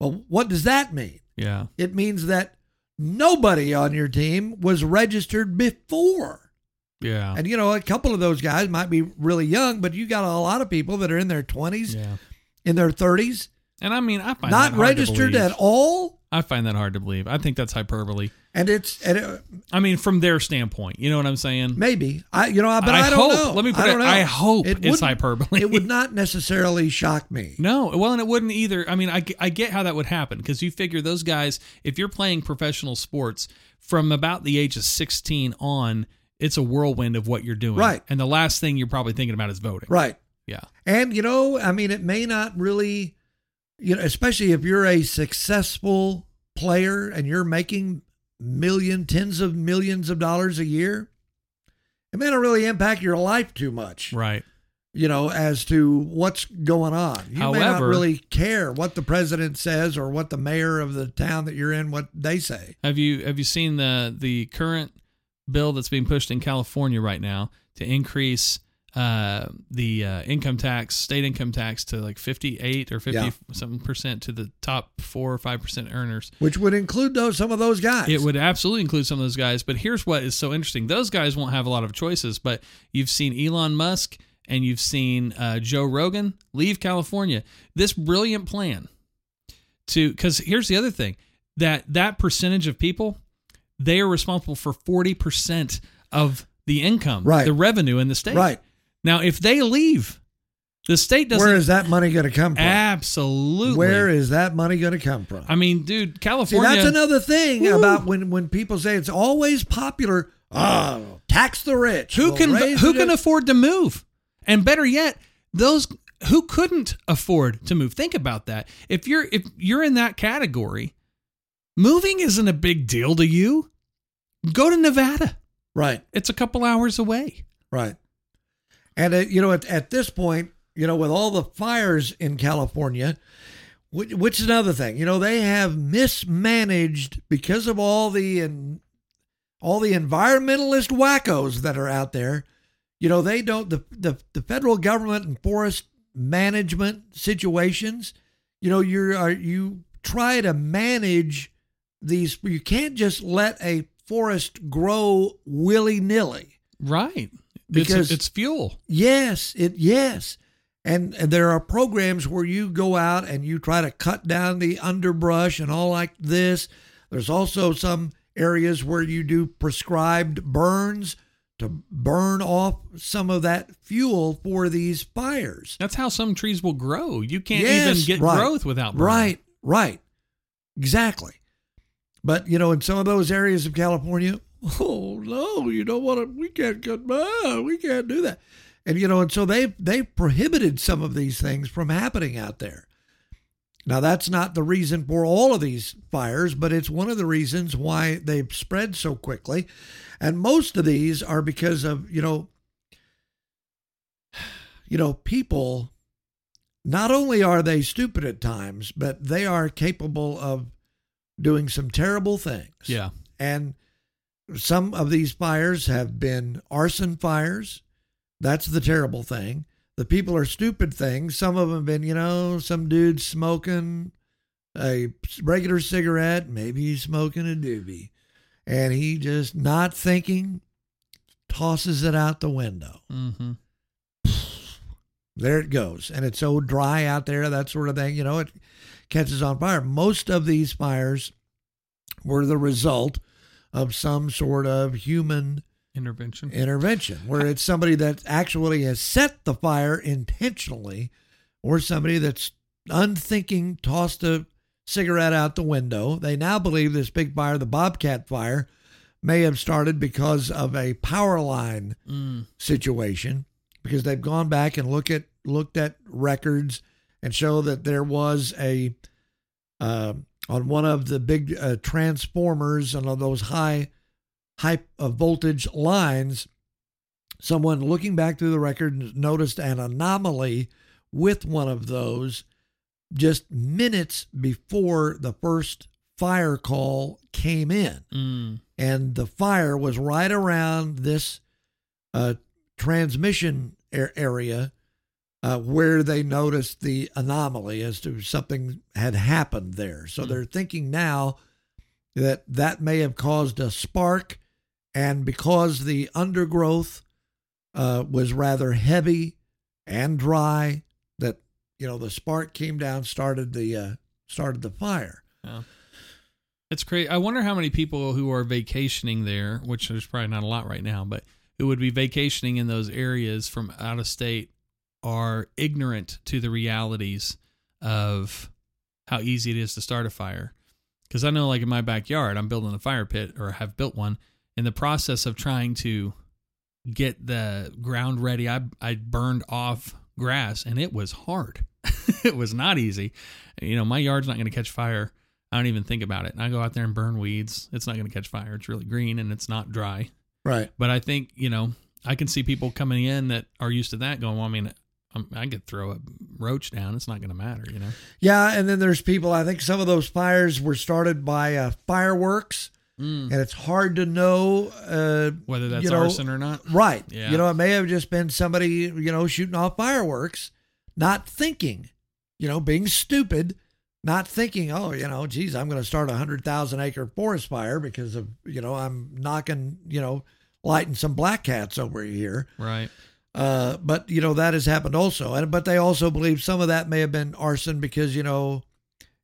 Well, what does that mean? Yeah. It means that nobody on your team was registered before. Yeah. And you know, a couple of those guys might be really young, but you got a lot of people that are in their 20s, Yeah. in their 30s, And I mean, I find not registered at all. I find that hard to believe. I think that's hyperbole. And it's and it, I mean, from their standpoint, you know what I'm saying? maybe I you know, but I, I don't hope- know. let me put I it- know. I hope it's hyperbole. It would not necessarily shock me. No, well, and it wouldn't either. I mean, I, I get how that would happen because you figure those guys, if you're playing professional sports from about the age of 16 on, it's a whirlwind of what you're doing. Right. And the last thing you're probably thinking about is voting. Right. Yeah. And you know, I mean, it may not really, you know, especially if you're a successful player and you're making million, tens of millions of dollars a year, it may not really impact your life too much. Right. You know, as to what's going on. You may not really care what the president says or what the mayor of the town that you're in what they say. Have you have you seen the the current bill that's being pushed in California right now to increase uh, the uh, income tax, state income tax to like 58 or 50 Yeah. something percent to the top 4 or 5% earners. Which would include those some of those guys. It would absolutely include some of those guys, but here's what is so interesting. Those guys won't have a lot of choices, but you've seen Elon Musk and you've seen uh, Joe Rogan leave California. This brilliant plan to cuz here's the other thing that that percentage of people they are responsible for 40% of the income, Right. the revenue in the state. Right. Now, if they leave, the state doesn't Where is that money going to come from? absolutely Where is that money going to come from? I mean, dude, See, California that's another thing Woo. about when, when people say it's always popular. Oh, tax the rich. who We'll can who can afford to move and better yet those who couldn't afford to move think about that if you're if you're in that category moving isn't a big deal to you go to nevada right, it's a couple hours away right. And uh, you know, at, at this point, you know, with all the fires in California, which, which is another thing, you know, they have mismanaged because of all the and all the environmentalist wackos that are out there. You know, they don't the the, the federal government and forest management situations. You know, you're are you try to manage these. You can't just let a forest grow willy nilly. right Because- it's, it's fuel Yes, it yes. And, and there are programs where you go out and you try to cut down the underbrush and all like this. There's also some areas where you do prescribed burns to burn off some of that fuel for these fires. that's how some trees will grow you can't Yes, even get right. growth without burning. Right, right. Exactly. But you know, in some of those areas of California, oh no, you don't want to. We can't cut. Ah, we can't do that. And you know, and so they they prohibited some of these things from happening out there. Now that's not the reason for all of these fires, but it's one of the reasons why they've spread so quickly. And most of these are because of you know, you know, people not only are they stupid at times, but they are capable of doing some terrible things. yeah And some of these fires have been arson fires. That's the terrible thing. The people are stupid things. Some of them have been, you know, some dude smoking a regular cigarette, maybe he's smoking a doobie, and he just not thinking tosses it out the window. mm-hmm. there it goes. And it's so dry out there, that sort of thing, you know, it catches on fire. Most of these fires were the result of some sort of human Intervention. intervention, where it's somebody that actually has set the fire intentionally, or somebody that's unthinking tossed a cigarette out the window. They now believe this big fire, the Bobcat fire, may have started because of a power line Mm. situation, because they've gone back and look at looked at records and show that there was a uh, on one of the big uh, transformers and on those high high uh, voltage lines, someone looking back through the record noticed an anomaly with one of those just minutes before the first fire call came in. Mm. And the fire was right around this uh, transmission ar- area uh, where they noticed the anomaly as to something had happened there. So Hmm. they're thinking now that that may have caused a spark, and because the undergrowth uh, was rather heavy and dry, that you know the spark came down, started the uh, started the fire. Yeah. It's crazy. I wonder how many people who are vacationing there, which there's probably not a lot right now, but who would be vacationing in those areas from out of state are ignorant to the realities of how easy it is to start a fire. Because I know, like in my backyard, I'm building a fire pit or have built one. In the process of trying to get the ground ready, I I burned off grass and it was hard. it was not easy. You know, my yard's not going to catch fire. I don't even think about it. And I go out there and burn weeds. It's not going to catch fire. It's really green and it's not dry. Right. But I think, you know, I can see people coming in that are used to that going, well, I mean, I could throw a roach down. It's not going to matter, you know? Yeah, and then there's people. I think some of those fires were started by uh, fireworks, Mm. and it's hard to know uh, Whether that's you know, arson or not. Right. Yeah. You know, it may have just been somebody you know shooting off fireworks, not thinking. You know, being stupid, not thinking. Oh, you know, geez, I'm going to start a hundred thousand acre forest fire because of you know I'm knocking you know lighting some black cats over here. Right. Uh, but you know that has happened also, and but they also believe some of that may have been arson because you know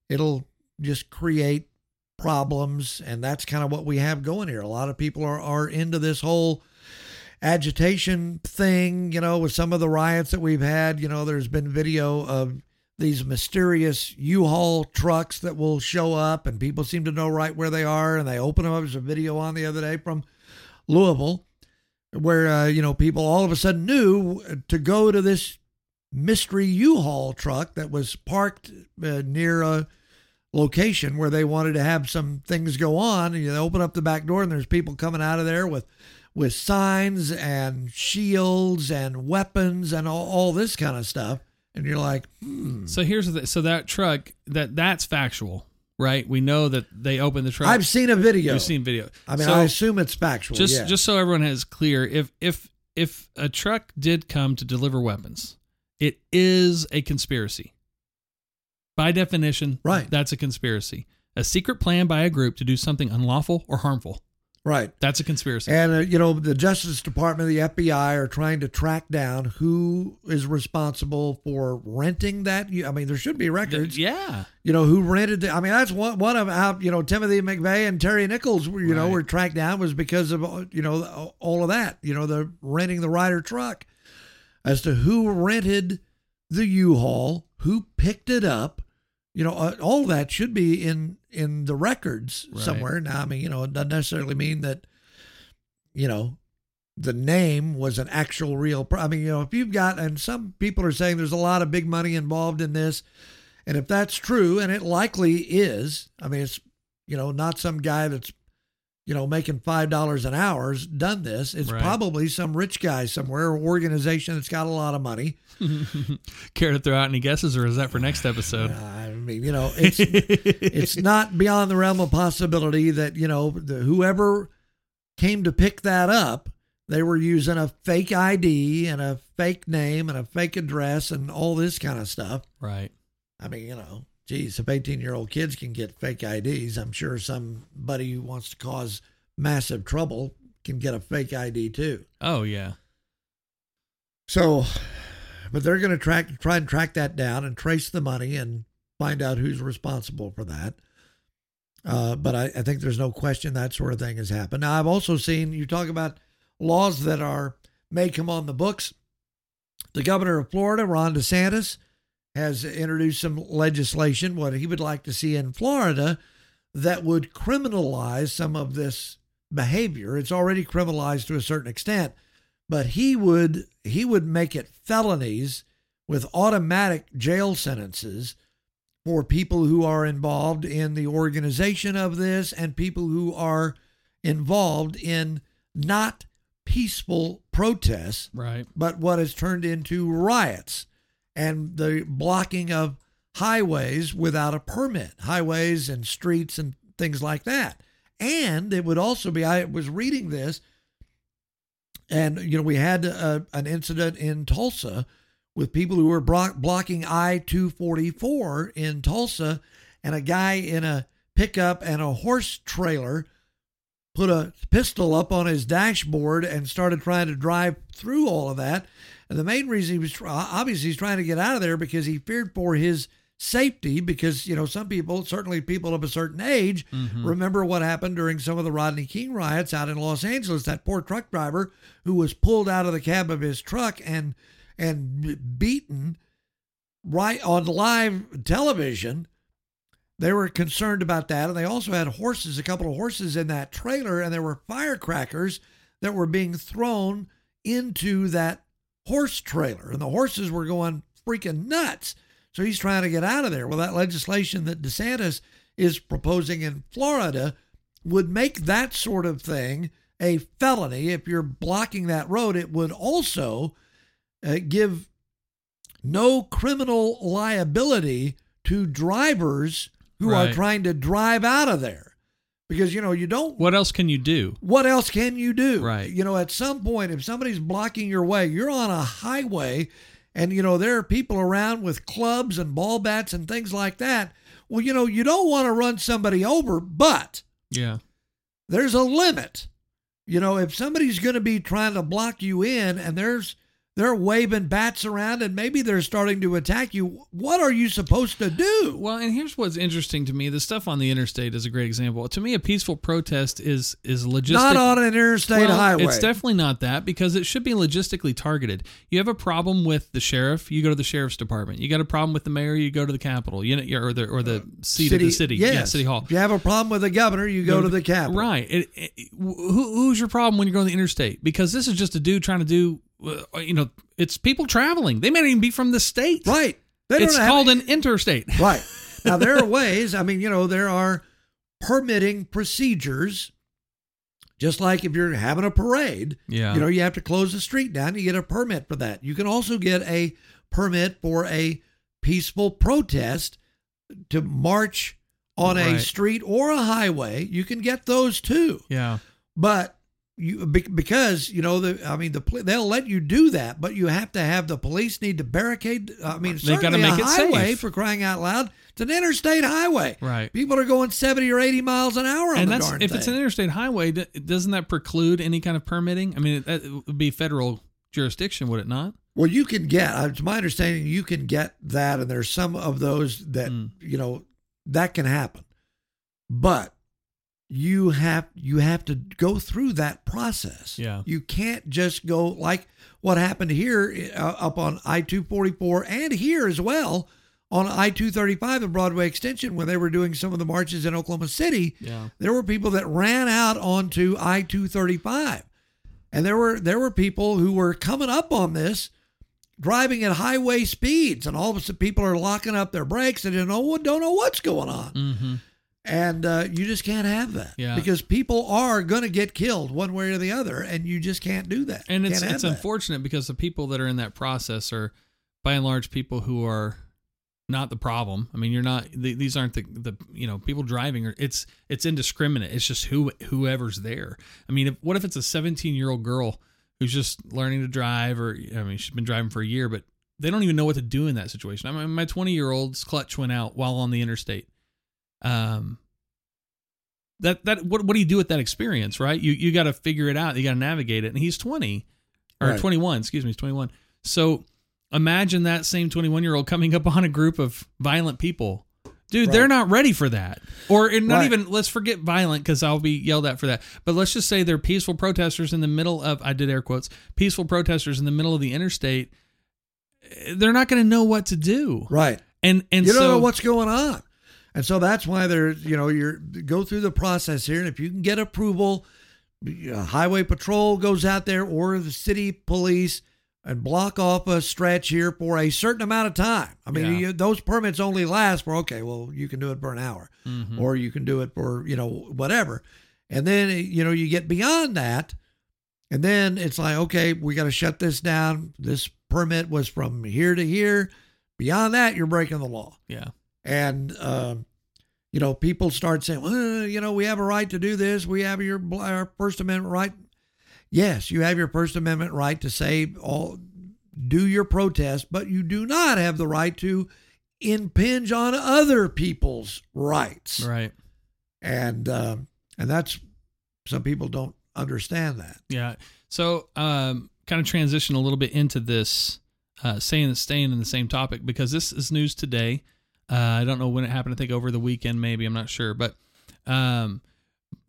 it'll just create problems, and that's kind of what we have going here. A lot of people are are into this whole agitation thing, you know, with some of the riots that we've had. You know, there's been video of these mysterious U-Haul trucks that will show up, and people seem to know right where they are, and they open them up. There's a video on the other day from Louisville where uh, you know people all of a sudden knew to go to this mystery U-Haul truck that was parked uh, near a location where they wanted to have some things go on and you open up the back door and there's people coming out of there with with signs and shields and weapons and all, all this kind of stuff and you're like hmm. So here's the. So that truck, that that's factual, right? We know that they opened the truck. I've seen a video We've seen video. I mean So- I assume it's factual just yeah. just so everyone has clear if if if a truck did come to deliver weapons it is a conspiracy by definition Right. that's a conspiracy a secret plan by a group to do something unlawful or harmful right that's a conspiracy And uh, you know, the Justice Department, the FBI are trying to track down who is responsible for renting that. I mean, there should be records. yeah You know, who rented? The, I mean, that's one one of how you know Timothy McVeigh and Terry Nichols. were, You know, were tracked down was because of you know all of that. You know, the renting the Ryder truck, as to who rented the U-Haul, who picked it up. You know, uh, all that should be in in the records Right. somewhere. Now, I mean, you know, it doesn't necessarily mean that you know the name was an actual real. Pro- I mean, you know, if you've got, and some people are saying there's a lot of big money involved in this, and if that's true, and it likely is, I mean, it's you know not some guy that's you know making five dollars an hour's done this. It's Right. probably some rich guy somewhere, organization that's got a lot of money. care to throw out any guesses or is that for next episode uh, I mean, you know, it's it's not beyond the realm of possibility that you know the, whoever came to pick that up, they were using a fake ID and a fake name and a fake address and all this kind of stuff. right I mean, you know, geez, if 18 year old kids can get fake IDs, I'm sure somebody who wants to cause massive trouble can get a fake ID too. oh yeah So but they're going to track try and track that down and trace the money and find out who's responsible for that. Uh, but I, I think there's no question that sort of thing has happened. Now I've also seen you talk about laws that are may come on the books. The governor of Florida, Ron DeSantis, has introduced some legislation, what he would like to see in Florida, that would criminalize some of this behavior. It's already criminalized to a certain extent, but he would he would make it felonies with automatic jail sentences for people who are involved in the organization of this and people who are involved in not peaceful protests, Right. but what has turned into riots and the blocking of highways without a permit, highways and streets and things like that. And it would also be, I was reading this, and, you know, we had a, an incident in Tulsa with people who were blo- blocking I 244 in Tulsa, and a guy in a pickup and a horse trailer put a pistol up on his dashboard and started trying to drive through all of that. And the main reason he was obviously he's trying to get out of there because he feared for his safety because you know some people certainly people of a certain age mm-hmm. remember what happened during some of the Rodney King riots out in Los Angeles. That poor truck driver who was pulled out of the cab of his truck and and beaten right on live television. They were concerned about that. And they also had horses a couple of horses in that trailer and there were firecrackers that were being thrown into that horse trailer and the horses were going freaking nuts. So he's trying to get out of there. Well that legislation that DeSantis is proposing in Florida would make that sort of thing a felony. If you're blocking that road it would also uh, give no criminal liability to drivers who are trying to drive out of there because you know you don't What else can you do? what else can you do Right. you know at some point if somebody's blocking your way you're on a highway and you know there are people around with clubs and ball bats and things like that well you know you don't want to run somebody over but Yeah. there's a limit. You know, if somebody's going to be trying to block you in and there's they're waving bats around and maybe they're starting to attack you, what are you supposed to do? Well, and here's what's interesting to me: the stuff on the interstate is a great example. To me, a peaceful protest is is logistic. Not on an interstate Well, highway. It's definitely not that because it should be logistically targeted. You have a problem with the sheriff, you go to the sheriff's department. You got a problem with the mayor, you go to the Capitol, you know, or the or the seat of the city, yes. yeah, city hall. If you have a problem with the governor, you go, to the Capitol. Right. It, it, who, who's your problem when you're going to the interstate? Because this is just a dude trying to do, uh, you know, it's people traveling. They may not even be from the state. Right. They It's called an interstate. Right. Now, there are ways, I mean, you know, there are permitting procedures. Just like if you're having a parade, Yeah. you know, you have to close the street down. You get a permit for that. You can also get a permit for a peaceful protest to march on a street or a highway. You can get those too. Yeah. But you because you know the I mean the they'll let you do that, but you have to have the police need to barricade. I mean, they've gotta make a it highway safe. for crying out loud. It's an interstate highway. Right. People are going seventy or eighty miles an hour on and the that's if thing. it's an interstate highway, doesn't that preclude any kind of permitting? I mean, that would be federal jurisdiction, would it not? well, you can get. uh, It's my understanding you can get that, and there's some of those that Mm. you know that can happen, but you have you have to go through that process. Yeah. you can't just go like what happened here uh, up on I two forty four and here as well on I two thirty five, and Broadway extension, when they were doing some of the marches in Oklahoma City. Yeah. there were people that ran out onto I two thirty five, and there were there were people who were coming up on this driving at highway speeds, and all of a sudden people are locking up their brakes and don't know don't know what's going on, Mm-hmm. And uh, you just can't have that Yeah. because people are going to get killed one way or the other, and you just can't do that. And it's it's that. unfortunate because the people that are in that process are, by and large, people who are not the problem. I mean, you're not; th- these aren't the the you know people driving. Or it's it's indiscriminate. It's just who whoever's there. I mean, if, what if it's a 17 year old girl who's just learning to drive, or I mean, she's been driving for a year, but they don't even know what to do in that situation. I mean, my 20 year old's clutch went out while on the interstate. Um, that that what what do you do with that experience, right? You you got to figure it out. You got to navigate it. And he's 20 or Right. 21, excuse me, he's 21. So imagine that same 21 year old coming up on a group of violent people. Dude, Right. they're not ready for that. Or not Right. even, let's forget violent because I'll be yelled at for that. But let's just say they're peaceful protesters in the middle of, I did air quotes, peaceful protesters in the middle of the interstate. They're not going to know what to do. Right. And, and you don't so, know what's going on. And so that's why they're, you know, you're go through the process here. And if you can get approval, uh, highway patrol goes out there or the city police and block off a stretch here for a certain amount of time. I mean, Yeah. you, those permits only last for, okay, well, you can do it for an hour Mhm. or you can do it for, you know, whatever. And then, you know, you get beyond that. And then it's like, okay, we got to shut this down. This permit was from here to here. Beyond that, you're breaking the law yeah. and um, you know people start saying well you know we have a right to do this we have your our first amendment right yes you have your first amendment right to say all do your protest but you do not have the right to impinge on other people's rights Right. and um, and that's some people don't understand that Yeah. So, um, kind of transition a little bit into this, uh, saying staying in the same topic because this is news today. Uh, I don't know when it happened. I think over the weekend, maybe I'm not sure, but um,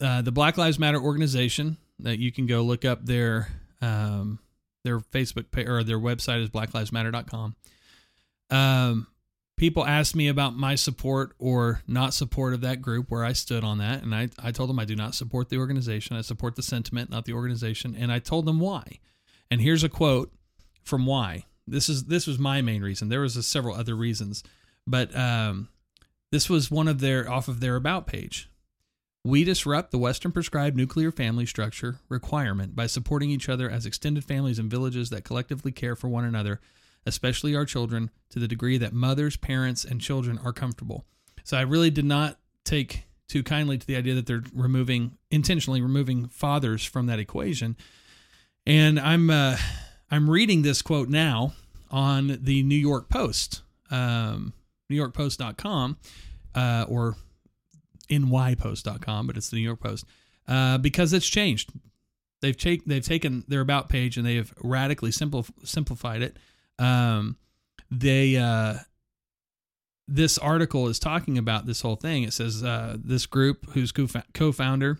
uh, the Black Lives Matter organization that you can go look up their um, their Facebook page or their website is blacklivesmatter.com. Um, people asked me about my support or not support of that group, where I stood on that, and I I told them I do not support the organization. I support the sentiment, not the organization, and I told them why. And here's a quote from why. This is this was my main reason. There was several other reasons, but um, this was one of their off of their about page. We disrupt the Western prescribed nuclear family structure requirement by supporting each other as extended families and villages that collectively care for one another, especially our children, to the degree that mothers, parents, and children are comfortable. So I really did not take too kindly to the idea that they're removing intentionally removing fathers from that equation. And I'm uh, I'm reading this quote now on the New York Post, um, NewYorkPost.com, uh, or nypost.com, but it's the New York Post, uh, because it's changed. They've they've taken their about page and they have radically simpli- simplified it. Um, they uh, this article is talking about this whole thing. It says uh, this group, whose co- co-founder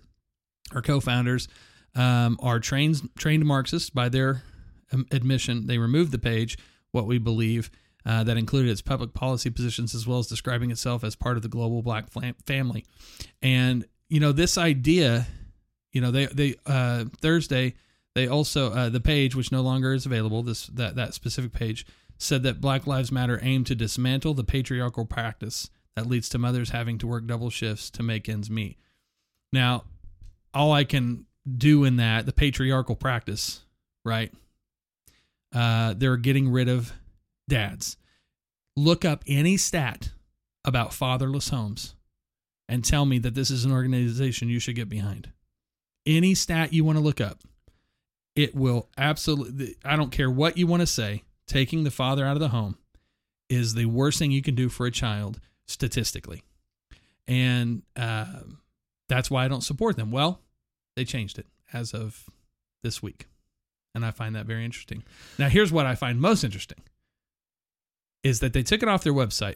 or co-founders um, are trained trained Marxists by their um, admission. They removed the page. What we believe uh, that included its public policy positions as well as describing itself as part of the global black family. And you know this idea, you know they they uh, Thursday they also uh, the page which no longer is available this that that specific page said that Black Lives Matter aimed to dismantle the patriarchal practice that leads to mothers having to work double shifts to make ends meet. Now, all I can do in that the patriarchal practice, right? Uh, they're getting rid of dads. Look up any stat about fatherless homes and tell me that this is an organization you should get behind. Any stat you want to look up, it will absolutely, I don't care what you want to say, taking the father out of the home is the worst thing you can do for a child statistically. And uh, that's why I don't support them. Well, they changed it as of this week. And I find that very interesting. Now, here's what I find most interesting is that they took it off their website.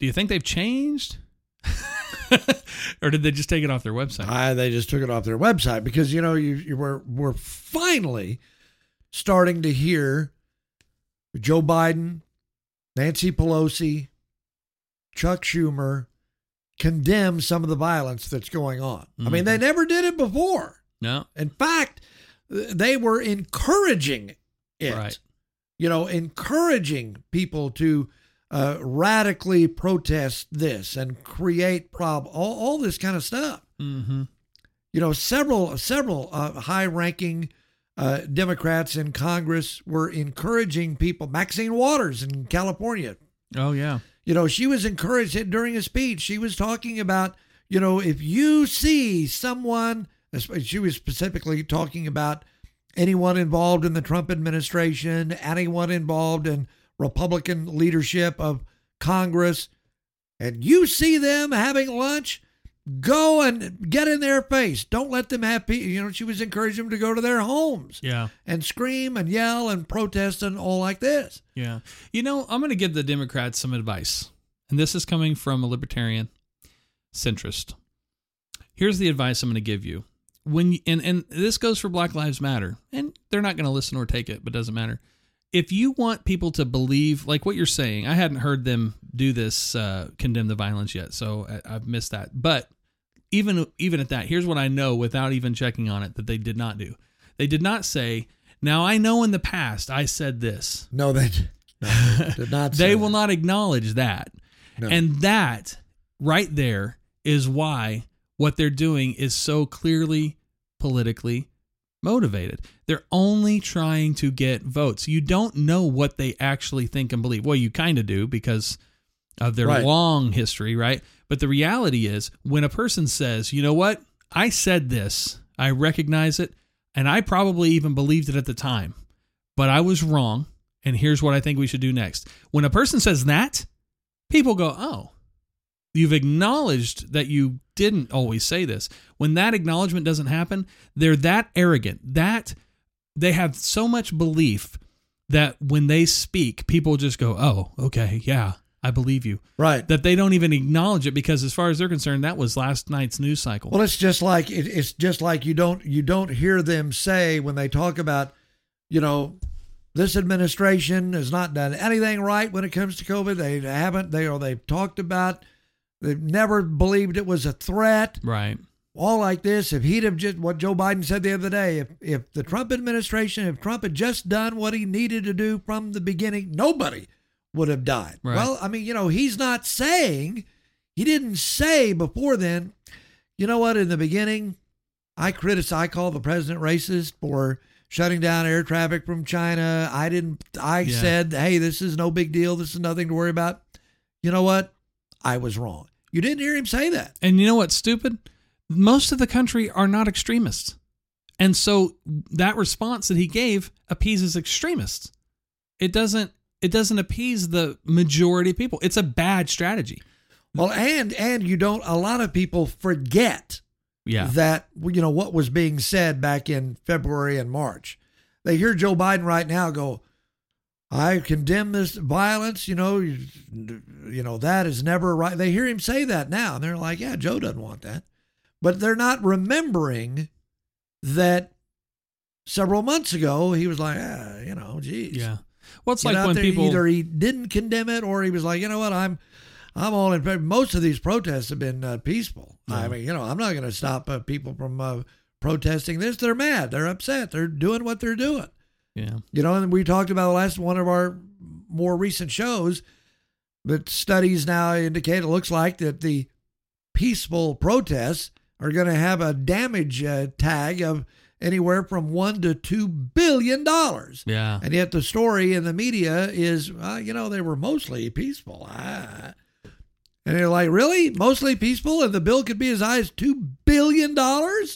Do you think they've changed? or did they just take it off their website? I, they just took it off their website because you know you, you were we're finally starting to hear Joe Biden, Nancy Pelosi, Chuck Schumer condemn some of the violence that's going on. I mean, they mm-hmm. never did it before. No. In fact, they were encouraging it. Right. You know, encouraging people to uh, radically protest this and create prob all, all this kind of stuff Mm-hmm. you know, several several uh, high-ranking uh, Democrats in Congress were encouraging people. Maxine Waters in California, Oh, yeah. you know, she was encouraged during a speech. She was talking about, you know, if you see someone, she was specifically talking about anyone involved in the Trump administration, anyone involved in Republican leadership of Congress, and you see them having lunch, Go and get in their face. Don't let them have. You know, she was encouraging them to go to their homes Yeah. and scream and yell and protest and all like this. Yeah. You know, I'm going to give the Democrats some advice. And this is coming from a libertarian centrist. Here's the advice I'm going to give you. When you, and and this goes for Black Lives Matter. And they're not going to listen or take it, but doesn't matter. If you want people to believe like what you're saying, I hadn't heard them do this uh condemn the violence yet, so I, I've missed that. But even even at that, here's what I know without even checking on it that they did not do. They did not say, "Now I know in the past I said this." No, they, no, they did not. they will that. not acknowledge that. No. And that right there is why what they're doing is so clearly politically motivated. They're only trying to get votes. You don't know what they actually think and believe. Well, you kind of do because of their Right. long history, right? But the reality is when a person says, "You know what? I said this. I recognize it, and I probably even believed it at the time, but I was wrong, and here's what I think we should do next." When a person says that, people go, "Oh, you've acknowledged that you didn't always say this." When that acknowledgement doesn't happen, they're that arrogant, that they have so much belief that when they speak, people just go, "Oh, okay, yeah, I believe you." right. That they don't even acknowledge it because, as far as they're concerned, that was last night's news cycle. Well, it's just like it, it's just like you don't you don't hear them say when they talk about, you know, this administration has not done anything right when it comes to COVID. They haven't. They or they've talked about. They've never believed it was a threat. right. All like this. If he'd have just what Joe Biden said the other day, if if the Trump administration, if Trump had just done what he needed to do from the beginning, nobody would have died. Right. Well, I mean, you know, he's not saying he didn't say before then. You know what? In the beginning, I criticize. I call the president racist for shutting down air traffic from China. I didn't. I Yeah. said, hey, this is no big deal. This is nothing to worry about. You know what? I was wrong. You didn't hear him say that. And you know what's stupid? Most of the country are not extremists. And so that response that he gave appeases extremists. It doesn't it doesn't appease the majority of people. It's a bad strategy. Well, and and you don't. A lot of people forget Yeah. that you know what was being said back in February and March. They hear Joe Biden right now go, "I condemn this violence." You know, you, you know that is never right. They hear him say that now, and they're like, "Yeah, Joe doesn't want that," but they're not remembering that several months ago he was like, ah, "You know, geez, yeah. Well, it's like when there, people either he didn't condemn it or he was like, you know what, I'm, I'm all in favor. Most of these protests have been uh, peaceful. I mean, you know, I'm not going to stop uh, people from uh, protesting this. They're mad. They're upset. They're doing what they're doing. Yeah. You know, and we talked about the last one of our more recent shows. But studies now indicate it looks like that the peaceful protests are going to have a damage uh, tag of anywhere from one to two billion dollars. Yeah. And yet the story in the media is, uh, you know, they were mostly peaceful. Ah. And they're like, really? Mostly peaceful? And the bill could be as high as $2 billion?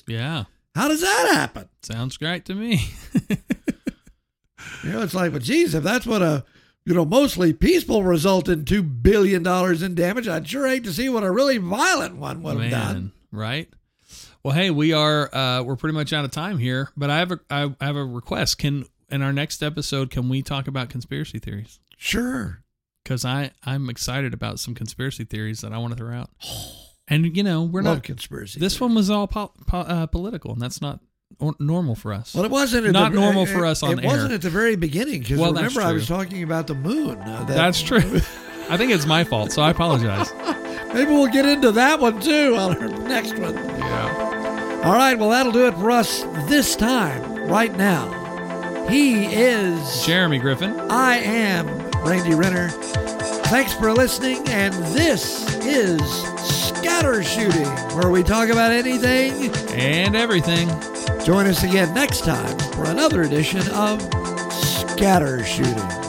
Yeah. How does that happen? Sounds great to me. You know, it's like, well, geez, if that's what a, you know, mostly peaceful result in $2 billion in damage, I'd sure hate to see what a really violent one would have done. Right? Well, hey, we are uh we're pretty much out of time here, but I have a I have a request. Can in our next episode can we talk about conspiracy theories? Sure. Cuz I I'm excited about some conspiracy theories that I want to throw out. And you know, we're Love not conspiracy. this theories. one was all po- po- uh, political and that's not or- normal for us. Well, it wasn't at Not the, normal it- for us on It wasn't at the very beginning because Well, remember I was talking about the moon. Uh, that- that's true. I think it's my fault, so I apologize. Maybe we'll get into that one too on our next one. Yeah. All right, well, that'll do it for us this time, right now. He is. Jeremy Griffin. I am Randy Renner. Thanks for listening, and this is Scatter Shooting, where we talk about anything. and everything. Join us again next time for another edition of Scatter Shooting.